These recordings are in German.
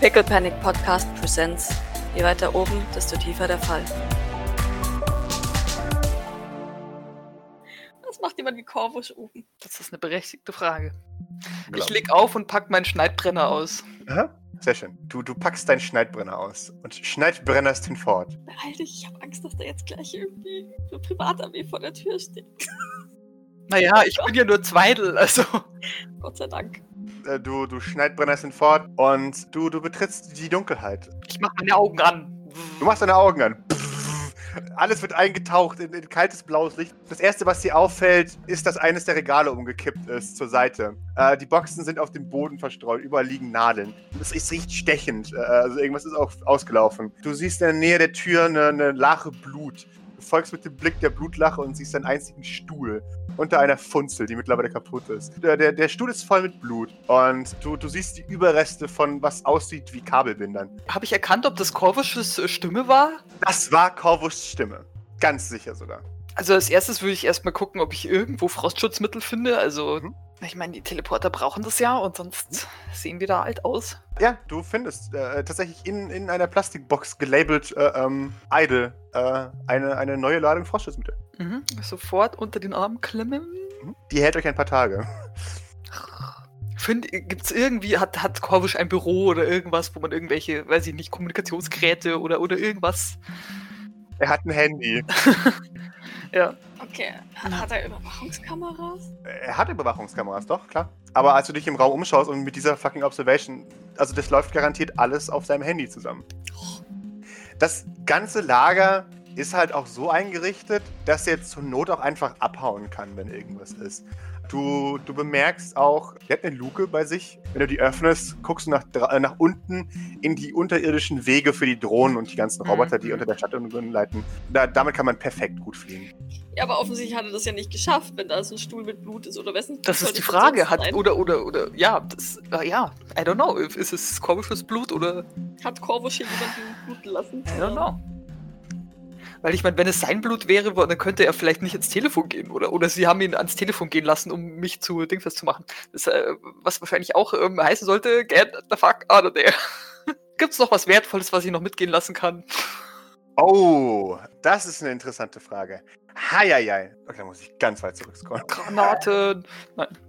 Pickle Panic Podcast Presents. Je weiter oben, desto tiefer der Fall. Was macht jemand wie Korvusch oben? Das ist eine berechtigte Frage. Genau. Ich leg auf und pack meinen Schneidbrenner aus. Aha, sehr schön. Du, du packst deinen Schneidbrenner aus und schneidbrennerst ihn fort. Beeil dich, ich habe Angst, dass da jetzt gleich irgendwie eine Privatarmee vor der Tür steht. Naja, ich bin ja nur Zweidel, also. Gott sei Dank. Äh, Du, du schneidbrennerst ihn fort und du, du betrittst die Dunkelheit. Ich mach meine Augen an. Du machst deine Augen an. Alles wird eingetaucht in, in kaltes blaues Licht. Das erste, was dir auffällt, ist, dass eines der Regale umgekippt ist zur Seite. Äh, die Boxen sind auf dem Boden verstreut, überall liegen Nadeln. Es, es riecht stechend, äh, also irgendwas ist auch ausgelaufen. Du siehst in der Nähe der Tür eine, eine Lache Blut. Du folgst mit dem Blick der Blutlache und siehst einen einzigen Stuhl unter einer Funzel, die mittlerweile kaputt ist. Der, der, der Stuhl ist voll mit Blut und du, du siehst die Überreste von was aussieht wie Kabelbindern. Habe ich erkannt, ob das Korvusches äh, Stimme war? Das war Corvus Stimme. Ganz sicher sogar. Also als erstes würde ich erstmal gucken, ob ich irgendwo Frostschutzmittel finde. Also, Mhm. Ich meine, die Teleporter brauchen das ja und sonst sehen wir da alt aus. Ja, du findest äh, tatsächlich in, in einer Plastikbox gelabelt äh, ähm, Idle äh, eine, eine neue Ladung Frostschutzmittel. Mhm. Sofort unter den Arm klemmen. Mhm. Die hält euch ein paar Tage. Find, gibt's irgendwie, hat, hat Korvusch ein Büro oder irgendwas, wo man irgendwelche, weiß ich nicht, Kommunikationsgeräte oder, oder irgendwas. Er hat ein Handy. Ja. Okay, hat, er Überwachungskameras? Er hat Überwachungskameras, doch, klar. Aber als du dich im Raum umschaust und mit dieser fucking Observation, also das läuft garantiert alles auf seinem Handy zusammen. Das ganze Lager ist halt auch so eingerichtet, dass er jetzt zur Not auch einfach abhauen kann, wenn irgendwas ist. Du, du bemerkst auch, er hat eine Luke bei sich. Wenn du die öffnest, guckst du nach, äh, nach unten in die unterirdischen Wege für die Drohnen und die ganzen Mhm. Roboter, die unter der Stadt leiten. Da, damit kann man perfekt gut fliegen. Ja, aber offensichtlich hat er das ja nicht geschafft, wenn da so ein Stuhl mit Blut ist oder wessen. Das ist die Frage. Hat, oder, oder, oder, ja, das, äh, ja, I don't know. Ist es Korvusches Blut oder, Hat Korvusch hier jemanden bluten lassen? I don't know. Weil ich meine, wenn es sein Blut wäre, dann könnte er vielleicht nicht ins Telefon gehen. Oder, oder sie haben ihn ans Telefon gehen lassen, um mich zu Dingfest zu machen. Das, äh, was wahrscheinlich auch ähm, heißen sollte, get the fuck out of there. Gibt's noch was Wertvolles, was ich noch mitgehen lassen kann? Oh, das ist eine interessante Frage. Heieiei. Okay, da muss ich ganz weit zurückscrollen. Granaten.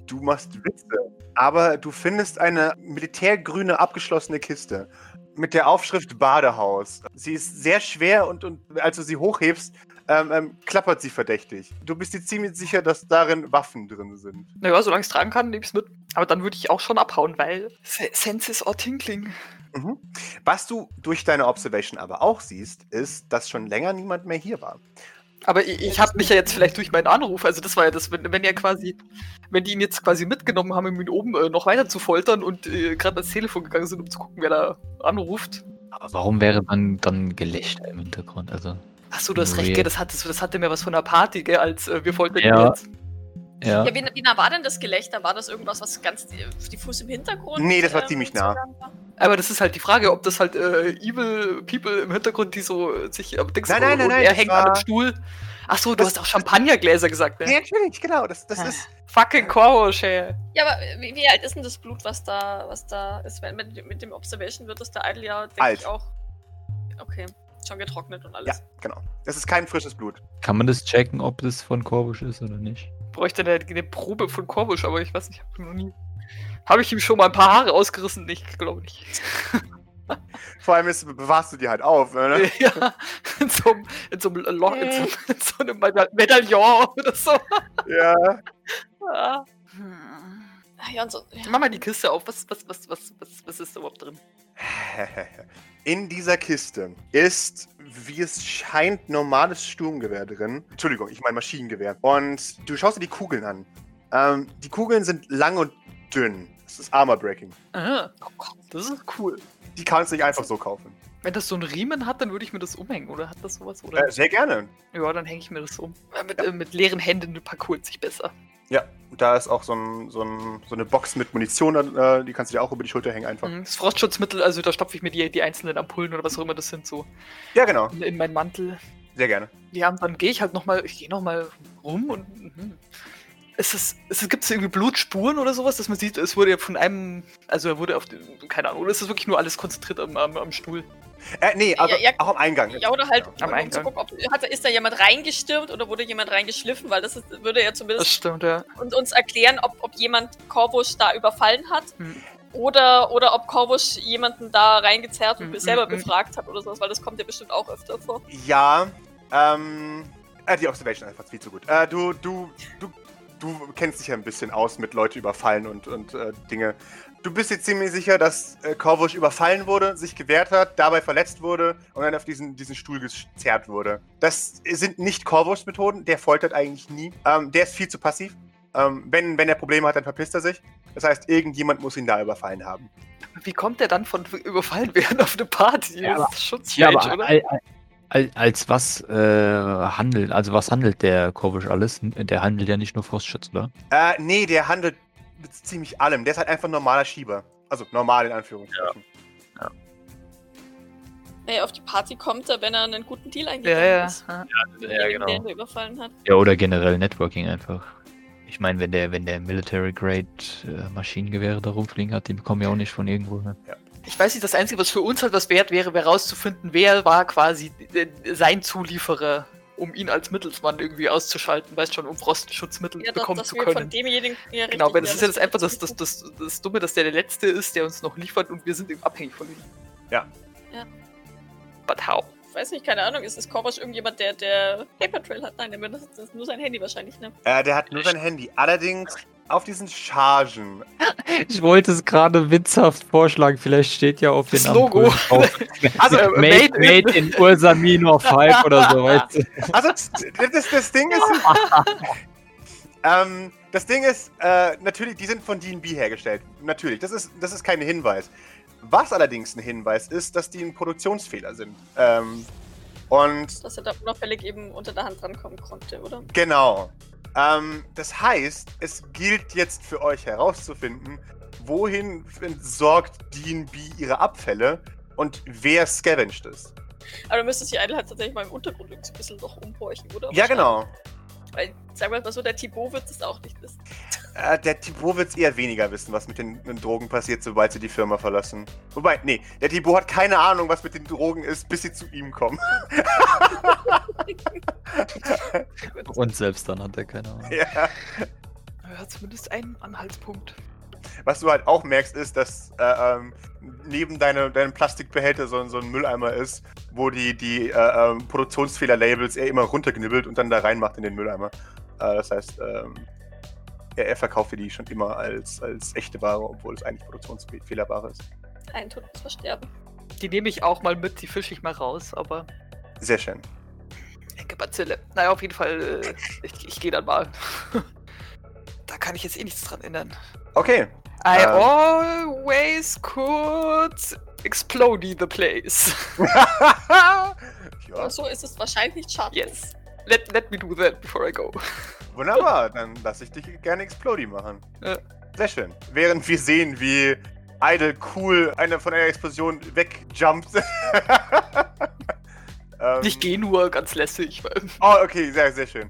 Du machst Witze. Aber du findest eine militärgrüne abgeschlossene Kiste mit der Aufschrift Badehaus. Sie ist sehr schwer und, und als du sie hochhebst, ähm, ähm, klappert sie verdächtig. Du bist dir ziemlich sicher, dass darin Waffen drin sind. Naja, solange ich es tragen kann, nehme ich es mit. Aber dann würde ich auch schon abhauen, weil Se- Senses or Tinkling. Mhm. Was du durch deine Observation aber auch siehst, ist, dass schon länger niemand mehr hier war. Aber ich, ich habe mich ja jetzt vielleicht durch meinen Anruf, also das war ja das, wenn, wenn er quasi, wenn die ihn jetzt quasi mitgenommen haben, um ihn oben äh, noch weiter zu foltern und äh, gerade ans Telefon gegangen sind, um zu gucken, wer da anruft. Aber warum wäre dann, dann Gelächter im Hintergrund? Also, Achso, du hast recht, gell, das, hat, das, das hatte mir was von einer Party, gell, als äh, wir foltern ihn Ja. jetzt. Ja. Ja, wie, wie nah war denn das Gelächter? War das irgendwas, was ganz die- diffus im Hintergrund? Nee, das war ähm, ziemlich nah. Aber das ist halt die Frage, ob das halt äh, Evil People im Hintergrund, die so äh, sich am Dings Nein, nein, nein, nein, er hängt an war- einem Stuhl. Achso, du Das- hast auch Champagnergläser gesagt, ne? Ja, natürlich, genau. Das, das ist. Fucking Quash, ey. Ja, aber wie, wie alt ist denn das Blut, was da, was da ist? Mit, mit dem Observation wird das der Idle ja, denke ich, auch. Okay, schon getrocknet und Ja, alles. genau. Das ist kein frisches Blut. Kann man das checken, ob das von Korbusch ist oder nicht? Bräuchte eine, eine Probe von Korbusch, aber ich weiß nicht, hab ich noch nie. Habe ich ihm schon mal ein paar Haare ausgerissen? Ich glaube nicht. Vor allem ist, bewahrst du die halt auf. Ne? ja, in so einem, in so einem, Lo in so, in so einem Meda- Medaillon oder so. ja. Ah. Ah, ja, und so. Ja. Mach mal die Kiste auf. Was, was, was, was, was, was ist da überhaupt drin? In dieser Kiste ist, wie es scheint, normales Sturmgewehr drin. Entschuldigung, ich meine Maschinengewehr. Und du schaust dir die Kugeln an. Ähm, die Kugeln sind lang und dünn. Das ist Armor Breaking. Ah, das ist cool. Die kannst du nicht einfach so kaufen. Wenn das so einen Riemen hat, dann würde ich mir das umhängen, oder hat das sowas? Oder? Äh, sehr gerne. ja, dann hänge ich mir das um. Äh, Mit, äh, mit leeren Händen parkourt sich besser. Ja, da ist auch so, ein, so, ein, so eine Box mit Munition, äh, die kannst du dir auch über die Schulter hängen einfach. Mhm, Das Frostschutzmittel, also da stopfe ich mir die, die einzelnen Ampullen oder was auch immer das sind, so Ja, genau. in, in meinen Mantel. Sehr gerne. Ja, und dann gehe ich halt nochmal, ich gehe nochmal rum und. Mhm. ist es, ist gibt es irgendwie Blutspuren oder sowas, dass man sieht, es wurde ja von einem, also er wurde auf, keine Ahnung, oder ist es wirklich nur alles konzentriert am, am, am Stuhl? Äh, nee, also Ja, ja. auch am Eingang. Ja, oder halt, Am um Eingang. zu gucken, ob, hat, ist da jemand reingestürmt oder wurde jemand reingeschliffen, weil das ist, würde ja Das zumindest stimmt, ja. und uns erklären, ob, ob jemand Corvus da überfallen hat Hm. oder, oder ob Corvus jemanden da reingezerrt und Hm, selber hm, hm. befragt hat oder sowas, weil das kommt ja bestimmt auch öfter vor. Ja, ähm. Äh, die Observation einfach viel zu gut. Äh, du, du, du, du kennst dich ja ein bisschen aus mit Leute überfallen und, und äh, Dinge. Du bist dir ziemlich sicher, dass äh, Korvusch überfallen wurde, sich gewehrt hat, dabei verletzt wurde und dann auf diesen, diesen Stuhl gezerrt wurde. Das sind nicht Korvuschs Methoden, der foltert eigentlich nie. Ähm, der ist viel zu passiv. Ähm, wenn, wenn er Probleme hat, dann verpisst er sich. Das heißt, irgendjemand muss ihn da überfallen haben. Wie kommt der dann von überfallen werden auf eine Party? Ja, das ist schon Ja, aber oder? al, al, al, als was äh, handelt, also was handelt der Korvisch alles? Der handelt ja nicht nur Frostschutz, oder? Äh, nee, der handelt mit ziemlich allem. Der ist halt einfach ein normaler Schieber. Also normal in Anführungsstrichen. Naja, auf die Party kommt er, wenn er einen guten Deal eingegangen Ja, ja. ist. ja. Ja, genau. Der überfallen hat. Ja, oder generell Networking einfach. Ich meine, wenn der, wenn der Military Grade äh, Maschinengewehre da rumfliegen hat, die bekommen ja auch nicht von irgendwo. Ne? Ich weiß nicht, das Einzige, was für uns halt was wert wäre, wäre rauszufinden, wer war quasi äh, sein Zulieferer, um ihn als Mittelsmann irgendwie auszuschalten, weißt schon, um Frostschutzmittel Ja, bekommen dass zu können. von demjenigen. Ja, Genau, weil das ist ja das einfach das, das, das, das Dumme, dass der der Letzte ist, der uns noch liefert und wir sind eben abhängig von ihm. Ja. Ja. But how? Ich weiß nicht, keine Ahnung, ist, ist Korvus irgendjemand, der, der Paper Trail hat? Nein, der benutzt das ist nur sein Handy wahrscheinlich, ne? Äh, der hat nur sein Handy. Allerdings auf diesen Chargen. Ich wollte es gerade witzhaft vorschlagen, vielleicht steht ja auf Das den Logo. Drauf. Also, äh, made, made in Ursa Minor 5 oder so, weißt du? Also, das, das Ding ist. ähm, das Ding ist, äh, natürlich, die sind von DB hergestellt. Natürlich, das ist, das ist kein Hinweis. Was allerdings ein Hinweis ist, dass die ein Produktionsfehler sind. Ähm, und Dass er da unauffällig eben unter der Hand rankommen konnte, oder? Genau. Ähm, das heißt, es gilt jetzt für euch herauszufinden, wohin entsorgt DB ihre Abfälle und wer scavenged ist. Aber du müsstest die Idle halt tatsächlich mal im Untergrund ein bisschen noch umhorchen, oder? Ja, genau. Weil, sagen wir mal so, der Thibaut wird das auch nicht wissen. Äh, der Thibaut wird eher weniger wissen, was mit den, den Drogen passiert, sobald sie die Firma verlassen. Wobei, nee, der Thibaut hat keine Ahnung, was mit den Drogen ist, bis sie zu ihm kommen. Und selbst dann hat er keine Ahnung. ja. Er hat zumindest einen Anhaltspunkt. Was du halt auch merkst, ist, dass äh, ähm, neben deine, deinem Plastikbehälter so, so ein Mülleimer ist, wo die, die äh, ähm, Produktionsfehler-Labels er immer runterknibbelt und dann da reinmacht in den Mülleimer. Äh, das heißt, ähm, er, er verkauft dir die schon immer als, als echte Ware, obwohl es eigentlich Produktionsfehlerware ist. Ein Tod muss versterben. Die nehme ich auch mal mit, die fische ich mal raus, aber. Sehr schön. Ecke Bazille. Naja, auf jeden Fall, äh, ich, ich gehe dann mal. da kann ich jetzt eh nichts dran ändern. Okay. I Ähm. always could explode the place. ja, so ist es wahrscheinlich schadlich. yes. Let, let me do that before I go. wunderbar. Dann lasse ich dich gerne Explody machen. Ja. Sehr schön. Während wir sehen, wie Idle cool eine, von einer Explosion wegjumpt. ähm, Ich gehe nur ganz lässig. Oh, okay, sehr, sehr schön.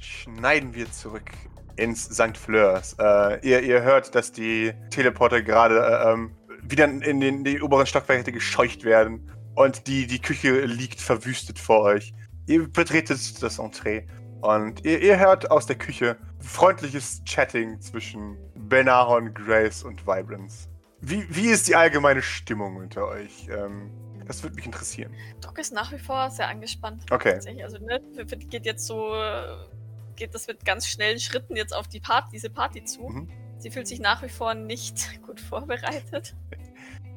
Schneiden wir zurück ins St. Fleurs. Äh, ihr, ihr hört, dass die Teleporter gerade äh, ähm, wieder in den die oberen Stockwerke gescheucht werden und die, die Küche liegt verwüstet vor euch. Ihr betretet das Entree und ihr, ihr hört aus der Küche freundliches Chatting zwischen Benahon, Grace und Vibrance. Wie, wie ist die allgemeine Stimmung unter euch? Ähm, das würde mich interessieren. Doc ist nach wie vor sehr angespannt. Okay. Also, ne, geht jetzt so, äh, geht das mit ganz schnellen Schritten jetzt auf die Party, diese Party zu. Mhm. Sie fühlt sich nach wie vor nicht gut vorbereitet.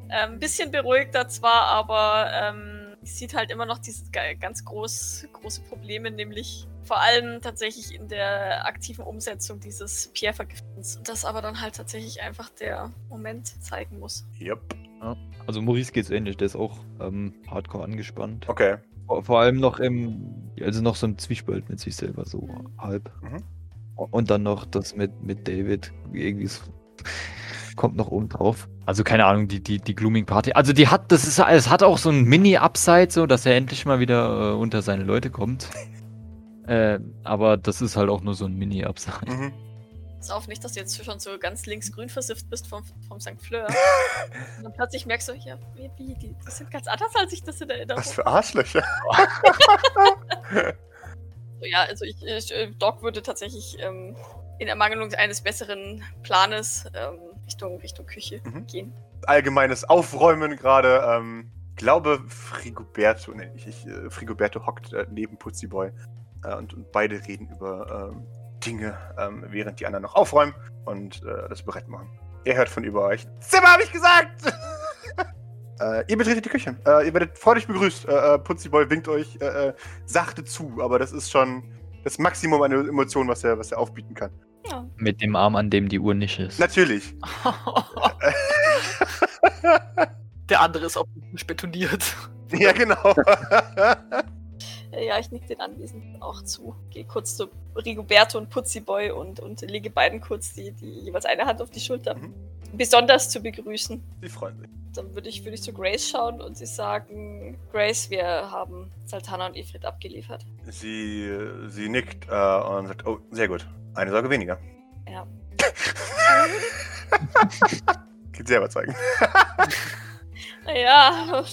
Ein ähm, bisschen beruhigter zwar, aber ähm, sieht halt immer noch diese ga- ganz groß, große Probleme, nämlich vor allem tatsächlich in der aktiven Umsetzung dieses Pierre-Vergiftens. Das aber dann halt tatsächlich einfach der Moment zeigen muss. Yep. Also Maurice geht's ähnlich, der ist auch ähm, hardcore angespannt. Okay. Vor, vor allem noch im, also noch so ein Zwiespalt mit sich selber, so halb. Mhm. Und dann noch das mit, mit David, irgendwie es kommt noch oben drauf. Also keine Ahnung, die, die, die Glooming Party. Also die hat, das ist, es hat auch so ein Mini-Upside, so, dass er endlich mal wieder äh, unter seine Leute kommt. Äh, aber das ist halt auch nur so ein Mini-Upside. Mhm. Pass auf, nicht, dass du jetzt schon so ganz links grün versifft bist vom, vom St. Fleur. Und dann plötzlich merkst du, ja, wie, wie, die, die sind ganz anders, als ich das in Erinnerung Was für Arschlöcher. So, Ja, also ich, ich äh, Doc würde tatsächlich ähm, in Ermangelung eines besseren Planes ähm, Richtung, Richtung Küche Mhm. gehen. Allgemeines Aufräumen gerade. Ähm, glaube, Frigoberto, ne, ich, ich, äh, Frigoberto hockt äh, neben Putziboy äh, und, und beide reden über ähm, Dinge, ähm, während die anderen noch aufräumen und äh, das Brett machen. Ihr hört von über euch. Zimmer, habe ich gesagt! äh, ihr betretet die Küche. Äh, ihr werdet freudig begrüßt. Äh, äh, Putziboy winkt euch äh, sachte zu, aber das ist schon das Maximum an Emotionen, was er, was er aufbieten kann. Ja, Mit dem Arm, an dem die Uhr nicht ist. Natürlich. Der andere ist auf dem Tisch betoniert. ja, genau. Äh, ja ich nick den Anwesenden auch zu. Gehe kurz zu Rigoberto und Putziboy und, und lege beiden kurz die, die jeweils eine Hand auf die Schulter. Mhm. Besonders zu begrüßen. Sie freuen sich. Dann würde ich, würde ich zu Grace schauen und sie sagen, Grace, wir haben Saltana und Ifrit abgeliefert. Sie, sie nickt äh, und sagt, oh, sehr gut. Eine Sorge weniger. Ja. Geht sehr überzeugend. Naja,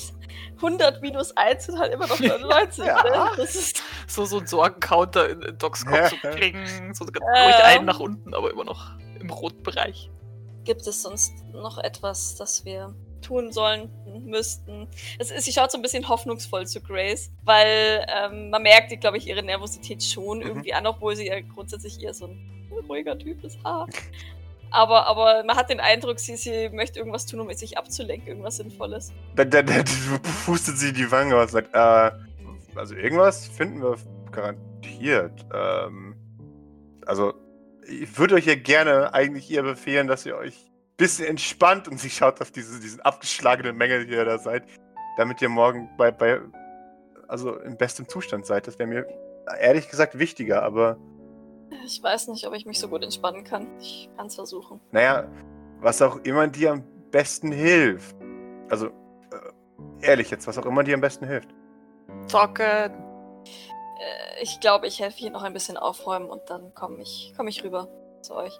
100 minus 1 sind halt immer noch 99. Ja. ne? Das ist, So, so ein Sorgencounter in, in Docs Kopf, so Ja. kling, so ganz Ähm. ruhig einen nach unten, aber immer noch im roten Bereich. gibt es sonst noch etwas, das wir tun sollen, müssten? Es ist, sie schaut so ein bisschen hoffnungsvoll zu Grace, weil ähm, man merkt, glaube ich, ihre Nervosität schon Mhm. irgendwie an, obwohl sie ja grundsätzlich eher so ein ruhiger Typ ist. Ha. Aber, aber man hat den Eindruck, sie, sie möchte irgendwas tun, um sich abzulenken, irgendwas Sinnvolles. Da, da, da, pustet sie die Wange und sagt, äh, also irgendwas finden wir garantiert. Ähm, also, ich würde euch ja gerne eigentlich eher befehlen, dass ihr euch ein bisschen entspannt und sie schaut auf diese, diesen abgeschlagenen Mängel, die ihr da seid, damit ihr morgen bei, bei also in bestem Zustand seid. Das wäre mir ehrlich gesagt wichtiger, aber Ich weiß nicht, ob ich mich so gut entspannen kann. Ich kann es versuchen. naja, was auch immer dir am besten hilft. Also, äh, ehrlich jetzt, was auch immer dir am besten hilft. Zocken. Äh, ich glaube, ich helfe hier noch ein bisschen aufräumen und dann komme ich, komm ich rüber zu euch,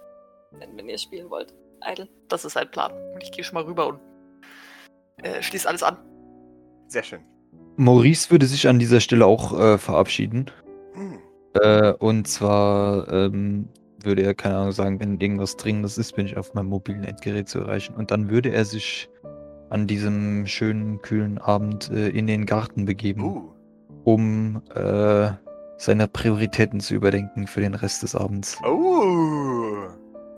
wenn, wenn ihr spielen wollt. Idle. Das ist ein Plan. Und ich gehe schon mal rüber und äh, schließe alles an. Sehr schön. Maurice würde sich an dieser Stelle auch äh, verabschieden. Äh, und zwar ähm, würde er, keine Ahnung, sagen, wenn irgendwas Dringendes ist, bin ich auf meinem mobilen Endgerät zu erreichen. Und dann würde er sich an diesem schönen, kühlen Abend äh, in den Garten begeben, Uh. um äh, seine Prioritäten zu überdenken für den Rest des Abends. Oh.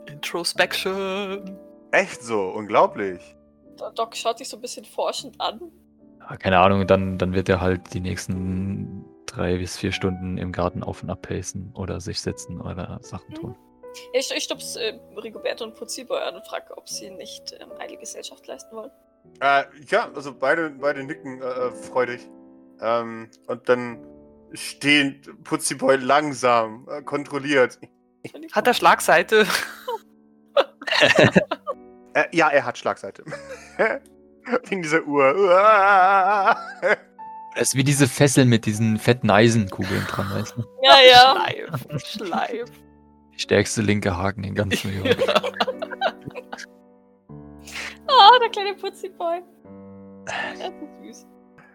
Introspection. Echt so, unglaublich. Der Doc schaut sich so ein bisschen forschend an. Ja, keine Ahnung, dann, dann wird er halt die nächsten drei bis vier Stunden im Garten auf und ab pacen oder sich setzen oder Sachen tun. Ich, ich stups äh, Rigoberto und Puzziboy an und frage, ob sie nicht ähm, Idle Gesellschaft leisten wollen. Äh, ja, also beide, beide nicken äh, äh, freudig. Ähm, und dann stehen Putziboy langsam, äh, kontrolliert. Hat er. Schlagseite? Äh, ja, er hat Schlagseite. Wegen dieser Uhr. Das ist wie diese Fesseln mit diesen fetten Eisenkugeln dran, weißt du? Ja, ja. Schleif. Schleif. Die stärkste linke Haken in ganz New York. Ah, der kleine Putziboy. Das ist süß.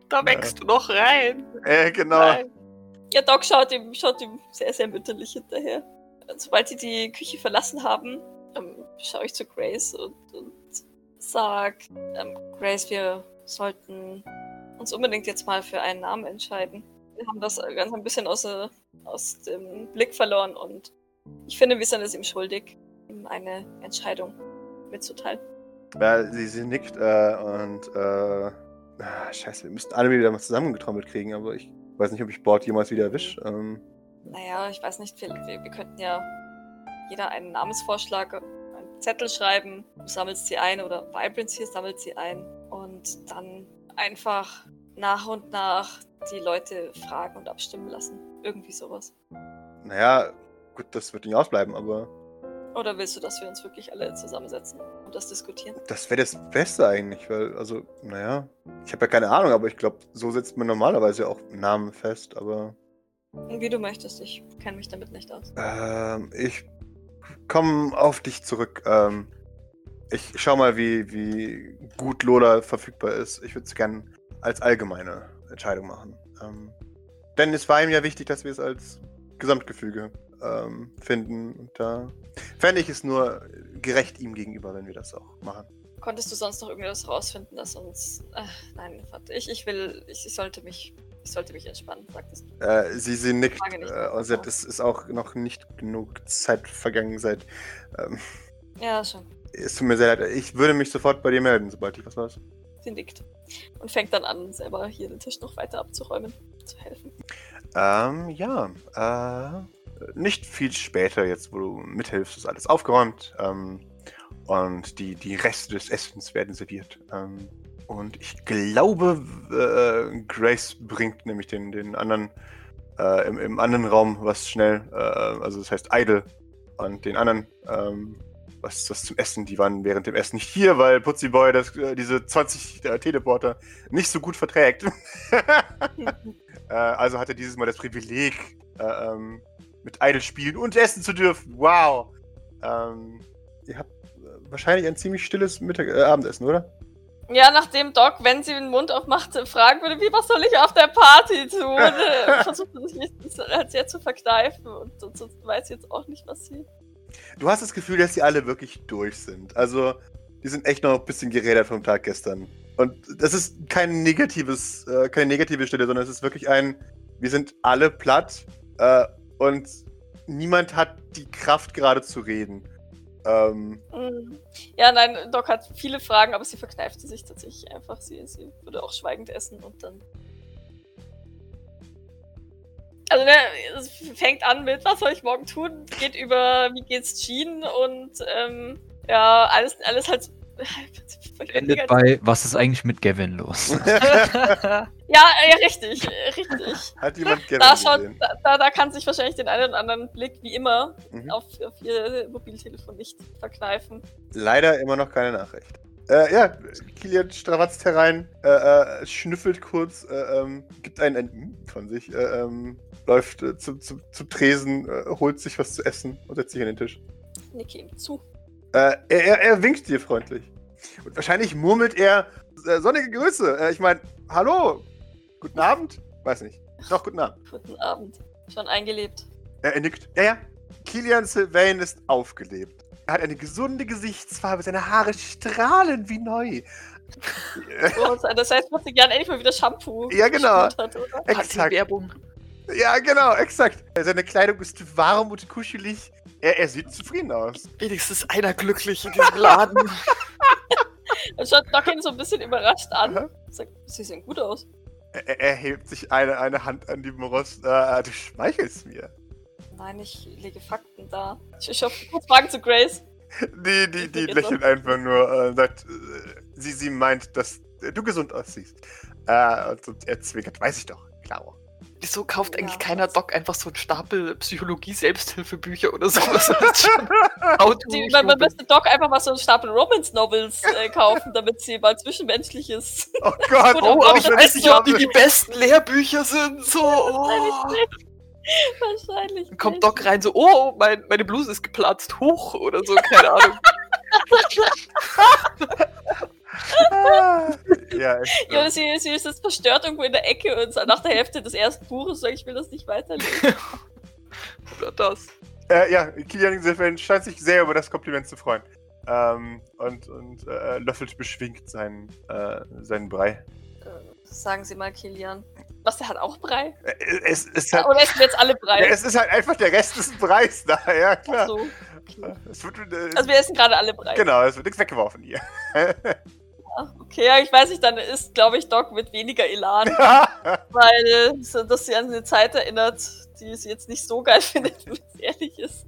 Da wächst du noch rein. äh, genau. Nein. Ja, Doc schaut ihm, schaut ihm sehr, sehr mütterlich hinterher. Sobald sie die Küche verlassen haben, ähm, schaue ich zu Grace und, und sag, ähm, Grace, wir sollten uns unbedingt jetzt mal für einen Namen entscheiden. Wir haben das ganz ein bisschen aus, äh, aus dem Blick verloren und ich finde, wir sind es ihm schuldig, ihm eine Entscheidung mitzuteilen. Ja, sie, sie nickt äh, und äh, ah, scheiße, wir müssten alle wieder mal zusammengetrommelt kriegen, aber ich weiß nicht, ob ich Bord jemals wieder erwische. Ähm, Naja, ich weiß nicht, wir, wir, wir könnten ja jeder einen Namensvorschlag, einen Zettel schreiben, du sammelst sie ein oder Vibrance hier sammelt sie ein und dann einfach nach und nach die Leute fragen und abstimmen lassen. Irgendwie sowas. naja, gut, das wird nicht ausbleiben, aber Oder willst du, dass wir uns wirklich alle zusammensetzen und das diskutieren? das wäre das Beste eigentlich, weil, also, naja, ich habe ja keine Ahnung, aber ich glaube, so setzt man normalerweise auch Namen fest, aber Wie du möchtest, ich kenne mich damit nicht aus. ähm, ich komm auf dich zurück. Ähm, ich schau mal, wie, wie gut Lola verfügbar ist. Ich würde es gerne als allgemeine Entscheidung machen. Ähm, denn es war ihm ja wichtig, dass wir es als Gesamtgefüge ähm, finden. Und da fände ich es nur gerecht ihm gegenüber, wenn wir das auch machen. Konntest du sonst noch irgendwas rausfinden, das uns. Ach, nein, warte, ich, ich will. Ich, ich sollte mich. Ich sollte mich entspannen, sagtest du. Äh, sie, sie nickt. Nicht. Äh, und sie hat, es ist auch noch nicht genug Zeit vergangen seit. Ähm, Ja, schon. Es tut mir sehr leid. Ich würde mich sofort bei dir melden, sobald ich was weiß. Sie nickt. Und fängt dann an, selber hier den Tisch noch weiter abzuräumen, zu helfen. Ähm, ja. Äh, nicht viel später, jetzt wo du mithilfst, ist alles aufgeräumt. Ähm, und die, die Reste des Essens werden serviert. Ähm, und ich glaube, äh, Grace bringt nämlich den, den anderen äh, im, im anderen Raum was schnell. Äh, also das heißt Idle und den anderen ähm, was, was zum Essen. Die waren während dem Essen nicht hier, weil Putzi Boy das, äh, diese 20 äh, Teleporter nicht so gut verträgt. Äh, also hat er dieses Mal das Privileg, äh, ähm, mit Idle spielen und essen zu dürfen. Wow! Ähm, ihr habt äh, wahrscheinlich ein ziemlich stilles Mittag äh, Abendessen, oder? Ja, nachdem Doc, wenn sie den Mund aufmacht, fragen würde, wie, was soll ich auf der Party tun? versucht sie sich nicht sehr zu verkneifen und, und weiß jetzt auch nicht, was sie. Du hast das Gefühl, dass sie alle wirklich durch sind. Also, die sind echt noch ein bisschen gerädert vom Tag gestern. Und das ist kein negatives, äh, keine negative Stelle, sondern es ist wirklich ein, wir sind alle platt äh, und niemand hat die Kraft gerade zu reden. Ähm, Mm. Ja, nein, Doc hat viele Fragen, aber sie verkneift sich tatsächlich einfach. Sie, sie würde auch schweigend essen und dann. Also, ne, es fängt an mit, was soll ich morgen tun? Geht über, wie geht's Jean und, ähm, ja, alles, alles halt. Endet bei, was ist eigentlich mit Gavin los? Ja, ja, richtig, äh, richtig. hat jemand Gavin Da, gesehen? da, da, kann sich wahrscheinlich den einen oder anderen Blick, wie immer, Mhm. auf, auf ihr Mobiltelefon nicht verkneifen. Leider immer noch keine Nachricht. Äh, ja, Kilian strawatzt herein, äh, äh, schnüffelt kurz, äh, ähm, gibt einen, ein von sich, äh, ähm, läuft äh, zum, zum, zum Tresen, äh, holt sich was zu essen und setzt sich an den Tisch. Nicke ihm zu. Äh, er, er, er winkt dir freundlich. Und wahrscheinlich murmelt er äh, sonnige Grüße. Äh, ich meine, hallo, guten Abend? Weiß nicht. Doch, guten Abend. Guten Abend. Schon eingelebt. Er, er nickt. Ja, ja. Kilian Sylvain ist aufgelebt. Er hat eine gesunde Gesichtsfarbe, seine Haare strahlen wie neu. Das heißt, was sie gerne endlich mal wieder Shampoo Ja, genau. Hat, oder? Exakt. Werbung. Ja, genau, exakt. Seine Kleidung ist warm und kuschelig. Er, er sieht zufrieden aus. Wenigstens einer glücklich in diesem Laden. Dann schaut Doc ihn so ein bisschen überrascht an. Aha. Sagt, sie sehen gut aus. Er, er- er hebt sich eine, eine Hand an die Brust. Äh, du schmeichelst mir. Nein, ich lege Fakten da. Ich, ich hoffe, kurz Fragen zu Grace. Die, die, die lächelt einfach nur äh, sagt, äh, sie, sie meint, dass äh, du gesund aussiehst. Äh, und, und er zwinkert, weiß ich doch, klar. Wieso kauft eigentlich Ja. keiner Doc einfach so einen Stapel Psychologie-Selbsthilfebücher oder sowas? Die, man, man müsste Doc einfach mal so einen Stapel Romance-Novels äh, kaufen, damit sie mal Zwischenmenschliches. Oh Gott, Oh, aber ich weiß nicht, ob die die besten Lehrbücher sind. So, oh. Wahrscheinlich. Dann kommt nicht. Doc rein, so, oh, mein, meine Bluse ist geplatzt, hoch oder so, keine Ahnung. Ah, ja, echt, Ja, sie, sie ist jetzt verstört irgendwo in der Ecke und nach der Hälfte des ersten Buches sagt, ich will das nicht weiterlesen. Oder das. Äh, ja, Kilian scheint sich sehr über das Kompliment zu freuen. Ähm, und und äh, löffelt beschwingt seinen, äh, seinen Brei. Äh, sagen Sie mal, Kilian. Was, der hat auch Brei? Äh, es, es, hat, Oder essen wir jetzt alle Brei? ja, es ist halt einfach der Rest des Breis da, ja Ach klar. so. Okay. Es wird, äh, Also wir essen gerade alle Brei. genau, es wird nichts weggeworfen hier. Okay, ja, ich weiß nicht, dann ist, glaube ich, Doc mit weniger Elan, weil so, das sie an eine Zeit erinnert, die sie jetzt nicht so geil findet, wenn es ehrlich ist.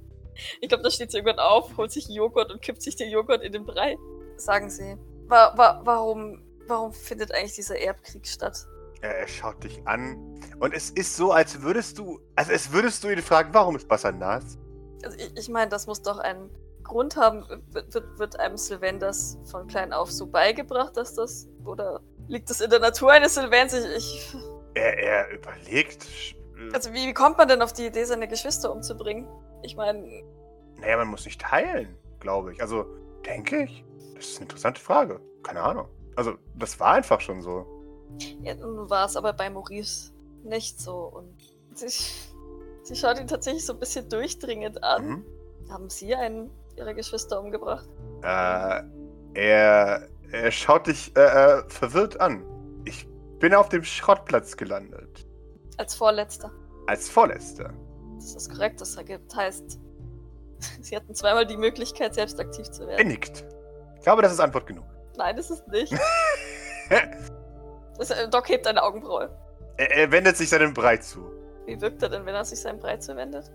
Ich glaube, da steht sie irgendwann auf, holt sich einen Joghurt und kippt sich den Joghurt in den Brei. Sagen Sie, wa wa warum, warum findet eigentlich dieser Erbkrieg statt? er schaut dich an und es ist so, als würdest du, also als würdest du ihn fragen, warum ist Bassan nass? Also ich, ich meine, das muss doch einen Grund haben. Wird, wird, einem Sylvain das von klein auf so beigebracht, dass das, oder liegt das in der Natur eines Sylvains? Ich, ich, Er, er überlegt. also wie, wie kommt man denn auf die Idee, seine Geschwister umzubringen? Ich meine, Naja, man muss nicht teilen, glaube ich. Also, denke ich. Das ist eine interessante Frage. Keine Ahnung. Also, das war einfach schon so. Ja, nun war es aber bei Maurice nicht so. Und sie, sie schaut ihn tatsächlich so ein bisschen durchdringend an. Mhm. Haben Sie einen Ihrer Geschwister umgebracht? Äh, er, er schaut dich äh, äh, verwirrt an. Ich bin auf dem Schrottplatz gelandet. Als Vorletzter. Als Vorletzter. Das ist korrekt. Das ergibt, heißt, Sie hatten zweimal die Möglichkeit, selbst aktiv zu Er werden. nickt. Ich glaube, das ist Antwort genug. Nein, das ist nicht. Das, äh, Doc hebt eine Augenbraue. er, er wendet sich seinem Brei zu. Wie wirkt er denn, wenn er sich seinem Brei zuwendet?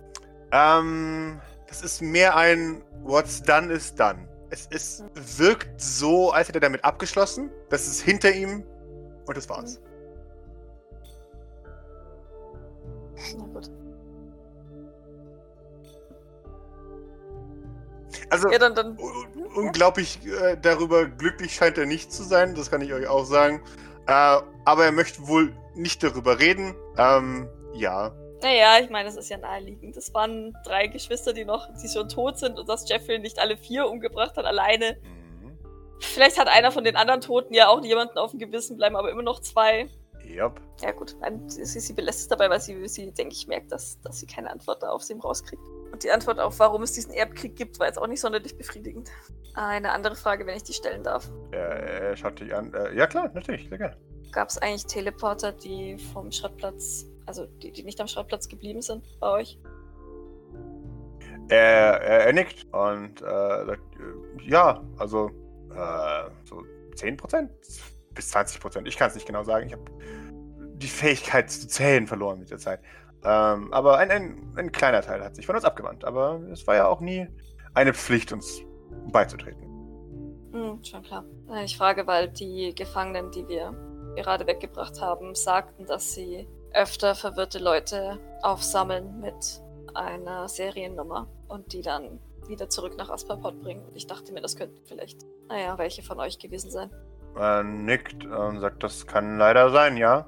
Ähm, das ist mehr ein What's done is done. Es ist, wirkt so, als hätte er damit abgeschlossen. Das ist hinter ihm und das war's. Na gut. Also, Ja, dann, dann. un- unglaublich äh, darüber glücklich scheint er nicht zu sein, das kann ich euch auch sagen. Äh, aber er möchte wohl nicht darüber reden. Ähm, ja. Naja, ich meine, es ist ja naheliegend. Es waren drei Geschwister, die noch, die schon tot sind und dass Jeffrey nicht alle vier umgebracht hat, alleine. Mhm. Vielleicht hat einer von den anderen Toten ja auch jemanden auf dem Gewissen, bleiben aber immer noch zwei. Yep. Ja gut, nein, sie, sie belässt es dabei, weil sie, sie denke ich, merkt, dass, dass sie keine Antwort da auf ihm rauskriegt. Und die Antwort auf, warum es diesen Erbkrieg gibt, war jetzt auch nicht sonderlich befriedigend. Eine andere Frage, wenn ich die stellen darf. Er schaut dich an. Äh, ja, klar, natürlich, sehr gerne. Gab es eigentlich Teleporter, die vom Schrottplatz, also die, die nicht am Schrottplatz geblieben sind bei euch? Er, er, er nickt und äh, sagt, äh, ja, also äh, so 10% bis 20%. Ich kann es nicht genau sagen. Ich habe die Fähigkeit zu zählen verloren mit der Zeit. Ähm, aber ein, ein, ein kleiner Teil hat sich von uns abgewandt. Aber es war ja auch nie eine Pflicht, uns beizutreten. Hm, schon klar. Äh, Ich frage, weil die Gefangenen, die wir gerade weggebracht haben, sagten, dass sie öfter verwirrte Leute aufsammeln mit einer Seriennummer und die dann wieder zurück nach Asperpot bringen. Und ich dachte mir, das könnten vielleicht, naja, welche von euch gewesen sein. Er nickt und sagt, das kann leider sein, ja.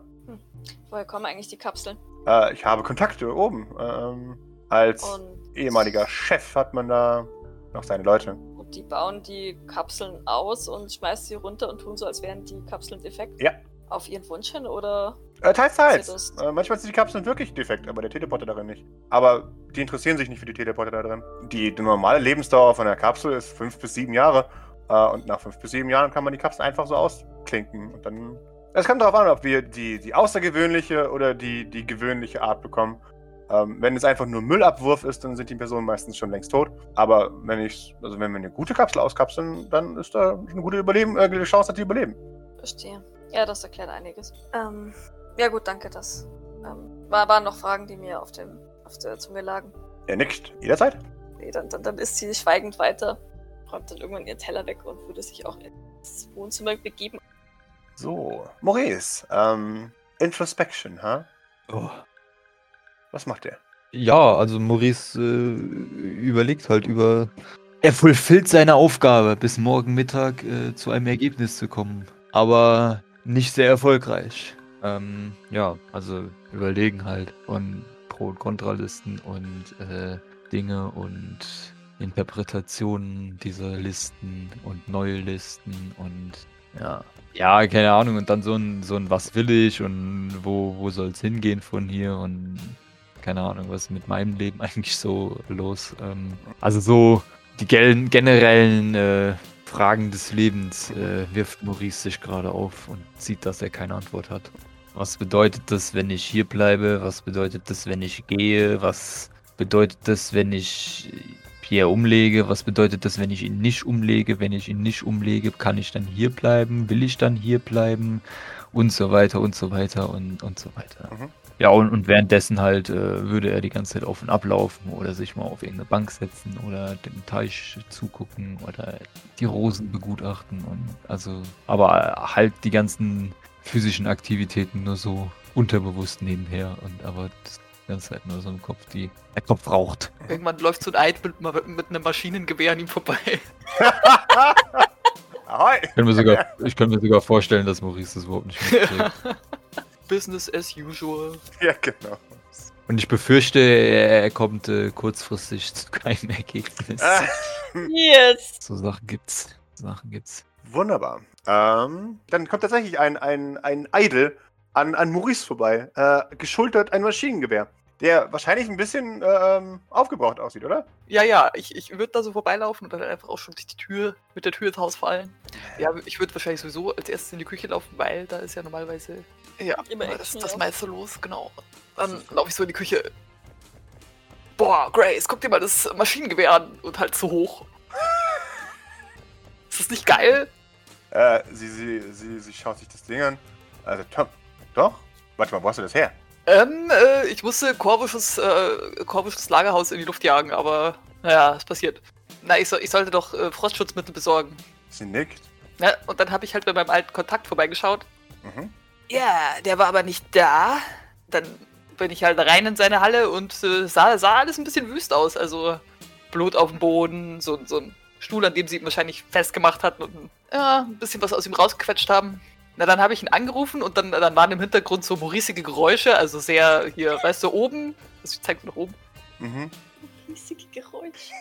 Woher kommen eigentlich die Kapseln? Äh, ich habe Kontakte oben. Ähm, als Und, ehemaliger Chef hat man da noch seine Leute. und die bauen die Kapseln aus und schmeißen sie runter und tun so, als wären die Kapseln defekt? Ja. Auf ihren Wunsch hin oder? Äh, teils, teils. Äh, manchmal sind die Kapseln wirklich defekt, aber der Teleporter darin nicht. Aber die interessieren sich nicht für die Teleporter da drin. Die, die normale Lebensdauer von der Kapsel ist fünf bis sieben Jahre. Äh, und nach fünf bis sieben Jahren kann man die Kapsel einfach so ausklinken. Und dann. Es kommt darauf an, ob wir die, die außergewöhnliche oder die, die gewöhnliche Art bekommen. Ähm, wenn es einfach nur Müllabwurf ist, dann sind die Personen meistens schon längst tot. Aber wenn ich, also wenn wir eine gute Kapsel auskapseln, dann ist da eine gute Überleben, äh, Chance, dass die überleben. Verstehe. Ja, das erklärt einiges. Ähm, ja gut, danke. Das ähm, war, waren noch Fragen, die mir auf, dem, auf der Zunge lagen. Er nickt jederzeit. Nee, dann, dann, dann ist sie schweigend weiter, räumt dann irgendwann ihren Teller weg und würde sich auch ins Wohnzimmer begeben. So, Maurice, ähm, Introspection, ha? Oh. Was macht der? Ja, also Maurice äh, überlegt halt über. Er fulfillt seine Aufgabe, bis morgen Mittag äh, zu einem Ergebnis zu kommen. Aber nicht sehr erfolgreich. Ähm, ja, also überlegen halt von Pro- und Kontralisten und äh, Dinge und Interpretationen dieser Listen und neue Listen und ja. Ja, keine Ahnung. Und dann so ein, so ein Was will ich und wo, wo soll es hingehen von hier und keine Ahnung, was ist mit meinem Leben eigentlich so los. Ähm, also so die gel- generellen äh, Fragen des Lebens äh, wirft Maurice sich gerade auf und sieht, dass er keine Antwort hat. Was bedeutet das, wenn ich hier bleibe? Was bedeutet das, wenn ich gehe? Was bedeutet das, wenn ich Pierre umlege? Was bedeutet das, wenn ich ihn nicht umlege? Wenn ich ihn nicht umlege, kann ich dann hier bleiben? Will ich dann hier bleiben? Und so weiter und so weiter und, und so weiter. Mhm. Ja, und, und währenddessen halt äh, würde er die ganze Zeit auf und ablaufen oder sich mal auf irgendeine Bank setzen oder dem Teich zugucken oder die Rosen begutachten und also, aber äh, halt die ganzen physischen Aktivitäten nur so unterbewusst nebenher und aber das die ganze Zeit nur so im Kopf, die der Kopf raucht. Irgendwann läuft so ein Eid mit, mit einem Maschinengewehr an ihm vorbei. Ahoi! Ich kann mir sogar, ich kann mir sogar vorstellen, dass Maurice das überhaupt nicht mitkriegt. Business as usual. Ja, genau. Und ich befürchte, er kommt äh, kurzfristig zu keinem Ergebnis. Ah, Jetzt. So Sachen gibt's. Sachen gibt's. wunderbar. Ähm, dann kommt tatsächlich ein, ein, ein Idol an, an Maurice vorbei. Äh, geschultert ein Maschinengewehr. Der wahrscheinlich ein bisschen ähm, aufgebraucht aussieht, oder? Ja, ja, ich, ich würde da so vorbeilaufen und dann einfach auch schon durch die Tür, mit der Tür ins Haus fallen. Ja, ich würde wahrscheinlich sowieso als erstes in die Küche laufen, weil da ist ja normalerweise ja, Immer das, das meiste los, genau. Dann laufe ich so in die Küche. Boah, Grace, guck dir mal das Maschinengewehr an und halt so hoch. Ist das nicht geil? Äh, sie, sie, sie, sie schaut sich das Ding an. Also, Tom, doch? Warte mal, wo hast du das her? Ähm, äh, ich musste korvisches, äh, korvisches Lagerhaus in die Luft jagen, aber naja, es passiert. Na, ich, soll, ich sollte doch äh, Frostschutzmittel besorgen. Sie nickt. Ja, und dann habe ich halt bei meinem alten Kontakt vorbeigeschaut. Mhm. Ja, der war aber nicht da. Dann bin ich halt rein in seine Halle und äh, sah, sah alles ein bisschen wüst aus. Also Blut auf dem Boden, so, so ein Stuhl, an dem sie ihn wahrscheinlich festgemacht hatten und ja, ein bisschen was aus ihm rausgequetscht haben. Na, dann habe ich ihn angerufen und dann, dann waren im Hintergrund so mauricige Geräusche, also sehr hier, weißt du, oben. Das zeigt nach oben. Mhm. Riesige Geräusch.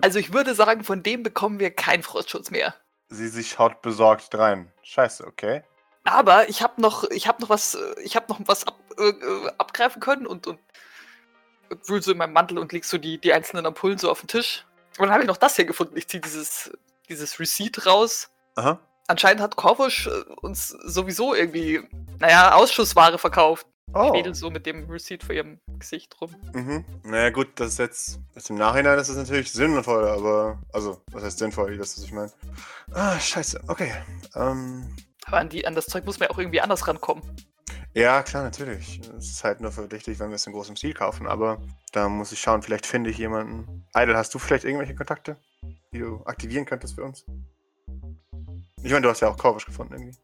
Also ich würde sagen, von dem bekommen wir keinen Frostschutz mehr. Sie, sie schaut besorgt rein. Scheiße, okay. Aber ich habe noch, ich habe noch was, äh, ich habe noch was ab, äh, äh, abgreifen können und, und wühl so in meinem Mantel und leg so die, die einzelnen Ampullen so auf den Tisch. Und dann habe ich noch das hier gefunden. Ich ziehe dieses, dieses Receipt raus. Aha. Anscheinend hat Korvusch äh, uns sowieso irgendwie, naja, Ausschussware verkauft. Oh. Wedel so mit dem Receipt vor ihrem Gesicht rum. Mhm. Naja, gut, das ist jetzt, jetzt im Nachhinein ist das natürlich sinnvoll, aber. Also, was heißt sinnvoll, das, was ich meine? Ah, scheiße, okay. Ähm. Aber an, die, an das Zeug muss man ja auch irgendwie anders rankommen. Ja, klar, natürlich. Es ist halt nur verdächtig, wenn wir es in großem Stil kaufen, aber da muss ich schauen, vielleicht finde ich jemanden. Idle, hast du vielleicht irgendwelche Kontakte, die du aktivieren könntest für uns? Ich meine, du hast ja auch Korvisch gefunden irgendwie.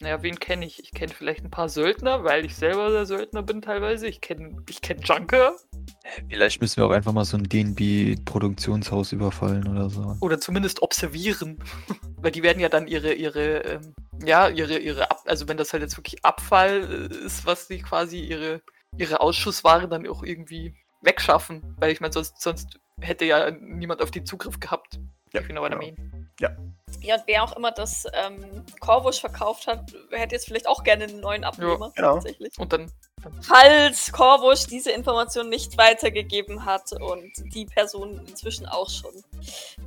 Naja, wen kenne ich? Ich kenne vielleicht ein paar Söldner, weil ich selber der Söldner bin teilweise. Ich kenne ich kenn Junker. Vielleicht müssen wir auch einfach mal so ein DNB-Produktionshaus überfallen oder so. Oder zumindest observieren. Weil die werden ja dann ihre, ihre, ähm, ja, ihre, ihre, Ab also wenn das halt jetzt wirklich Abfall äh, ist, was die quasi ihre, ihre Ausschussware dann auch irgendwie wegschaffen. Weil ich meine, sonst, sonst hätte ja niemand auf die Zugriff gehabt. Ja, you know what I genau. mean. Ja, und wer auch immer das ähm, Korvusch verkauft hat, hätte jetzt vielleicht auch gerne einen neuen Abnehmer. genau. Tatsächlich. Und dann, Falls Korvusch diese Information nicht weitergegeben hat und die Person inzwischen auch schon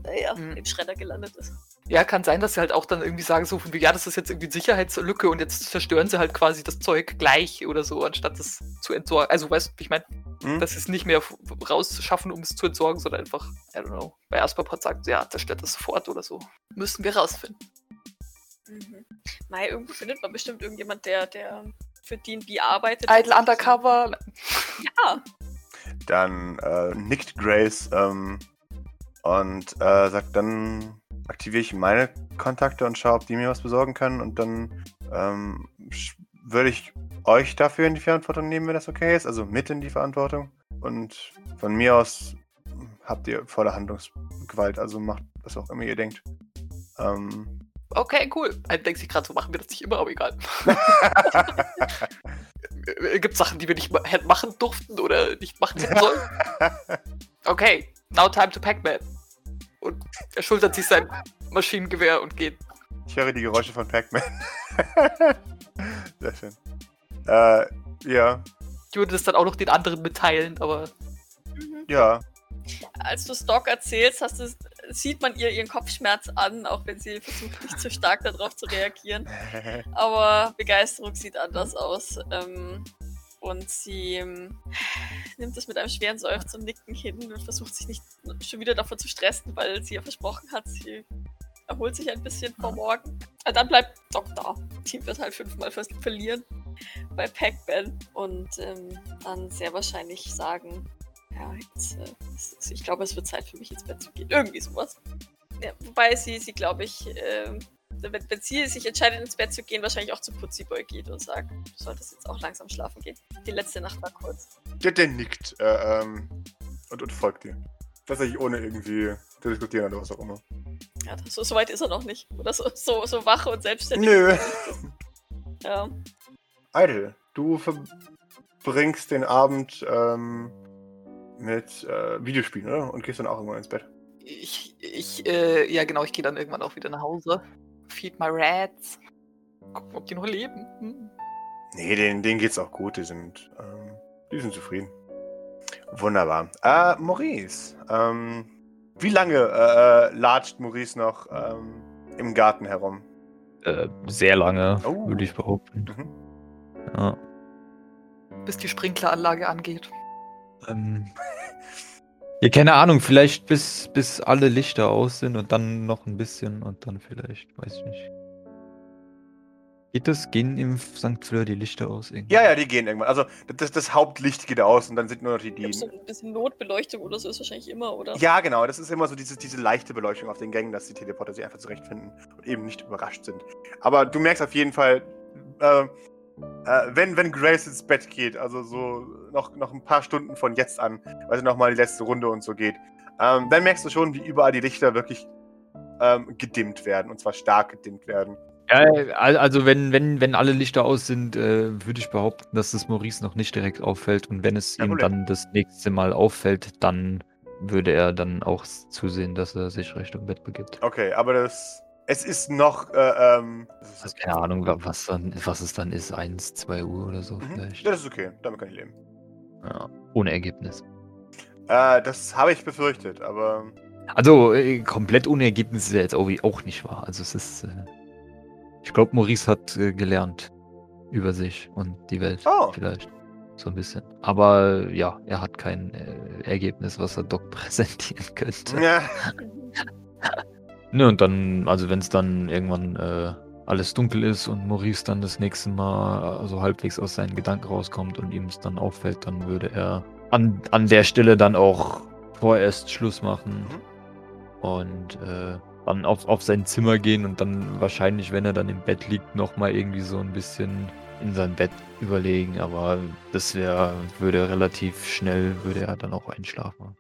naja, Mhm. im Schredder gelandet ist. ja, kann sein, dass sie halt auch dann irgendwie sagen, so von wie, ja, das ist jetzt irgendwie eine Sicherheitslücke und jetzt zerstören sie halt quasi das Zeug gleich oder so, anstatt es zu entsorgen. Also, weißt du, ich meine, Hm? dass sie es nicht mehr rausschaffen, um es zu entsorgen, sondern einfach, I don't know, bei Asperpot sagt, ja, zerstört das sofort oder so. Müssen wir rausfinden. Mhm. Mai, irgendwo findet man bestimmt irgendjemand, der, der für D&B arbeitet. Idle Undercover. Ja, Dann äh, nickt Grace ähm, und äh, sagt, dann aktiviere ich meine Kontakte und schaue, ob die mir was besorgen können. Und dann ähm, würde ich euch dafür in die Verantwortung nehmen, wenn das okay ist. Also mit in die Verantwortung. Und von mir aus habt ihr volle Handlungsgewalt. Also macht was auch immer ihr denkt. Ähm, Okay, cool. Idle denkt sich gerade so, machen wir das nicht immer, aber egal. Äh, Gibt Sachen, die wir nicht ma hätten machen durften oder nicht machen sollen? Okay, now time to Pac-Man. Und er schultert sich sein Maschinengewehr und geht. ich höre die Geräusche von Pac-Man. Sehr schön. Äh, ja, Ich würde das dann auch noch den anderen mitteilen, aber ja. als du Stock erzählst, hast du, sieht man ihr ihren Kopfschmerz an, auch wenn sie versucht, nicht zu stark darauf zu reagieren. Aber Begeisterung sieht anders aus. Ähm, und sie ähm, nimmt es mit einem schweren Seufzer und Nicken hin und versucht sich nicht schon wieder davon zu stressen, weil sie ja versprochen hat, sie erholt sich ein bisschen vor morgen. Ah, dann bleibt Doc da. Team wird halt fünfmal ver verlieren bei Pac-Man und ähm, dann sehr wahrscheinlich sagen, ja, jetzt, äh, ist- ich glaube, es wird Zeit für mich ins Bett zu gehen. Irgendwie sowas. Ja, wobei sie, sie glaube ich, ähm, wenn, wenn sie sich entscheidet, ins Bett zu gehen, wahrscheinlich auch zu Putziboy geht und sagt, du solltest jetzt auch langsam schlafen gehen. Die letzte Nacht war kurz. Der, der nickt äh, ähm, und, und folgt dir. Tatsächlich ohne irgendwie zu diskutieren oder was auch immer. Ja, das, so, so weit ist er noch nicht. Oder so, so, so wach und selbstständig. Nö. Ja. Idle, du ver verbringst den Abend ähm, mit äh, Videospielen, oder? Und gehst dann auch irgendwann ins Bett. Ich, ich, äh, ja genau, ich gehe dann irgendwann auch wieder nach Hause. Feed my rats. Gucken, ob die noch leben. Hm. Nee, denen, denen geht's auch gut. Die sind, ähm, die sind zufrieden. Wunderbar. Äh, Maurice, ähm, wie lange äh, äh, latscht Maurice noch ähm, im Garten herum? Äh, sehr lange, Oh. würde ich behaupten. Mhm. Ja. Bis die Sprinkleranlage angeht. Ähm, ja, keine Ahnung, vielleicht bis, bis alle Lichter aus sind und dann noch ein bisschen und dann vielleicht, weiß ich nicht. Geht das? Gehen im St. Fleur die Lichter aus? Irgendwie? Ja, ja, die gehen irgendwann. Also das, das Hauptlicht geht aus und dann sind nur noch die, Ich die glaub, so ein bisschen Notbeleuchtung oder so ist wahrscheinlich immer, oder? Ja, genau. Das ist immer so diese, diese leichte Beleuchtung auf den Gängen, dass die Teleporter sich einfach zurechtfinden und eben nicht überrascht sind. Aber du merkst auf jeden Fall, äh, äh, wenn, wenn Grace ins Bett geht, also so noch, noch ein paar Stunden von jetzt an, weil sie nochmal die letzte Runde und so geht, ähm, dann merkst du schon, wie überall die Lichter wirklich ähm, gedimmt werden. Und zwar stark gedimmt werden. Ja, al- also wenn, wenn, wenn alle Lichter aus sind, äh, würde ich behaupten, dass es Maurice noch nicht direkt auffällt. Und wenn es Kein ihm Problem. dann das nächste Mal auffällt, dann würde er dann auch zusehen, dass er sich Richtung Bett begibt. Okay, aber das. Es ist noch. Äh, ähm, ist Also keine Ahnung, wa- was, dann, was es dann ist, 1, 2 Uhr oder so Mhm. vielleicht. Das ist okay. Damit kann ich leben. Ja, ohne Ergebnis. Äh, das habe ich befürchtet, aber. Also äh, komplett ohne Ergebnis ist ja jetzt auch, auch nicht wahr. Also es ist, äh, ich glaube, Maurice hat äh, gelernt über sich und die Welt Oh. vielleicht so ein bisschen. Aber äh, ja, er hat kein Ergebnis, was er Doc präsentieren könnte. Ja. Ne, und dann, also wenn es dann irgendwann äh, alles dunkel ist und Maurice dann das nächste Mal äh, so halbwegs aus seinen Gedanken rauskommt und ihm es dann auffällt, dann würde er an, an der Stelle dann auch vorerst Schluss machen Mhm. und äh, dann auf, auf sein Zimmer gehen und dann wahrscheinlich, wenn er dann im Bett liegt, nochmal irgendwie so ein bisschen in sein Bett überlegen, aber das wäre, würde relativ schnell, würde er dann auch einschlafen.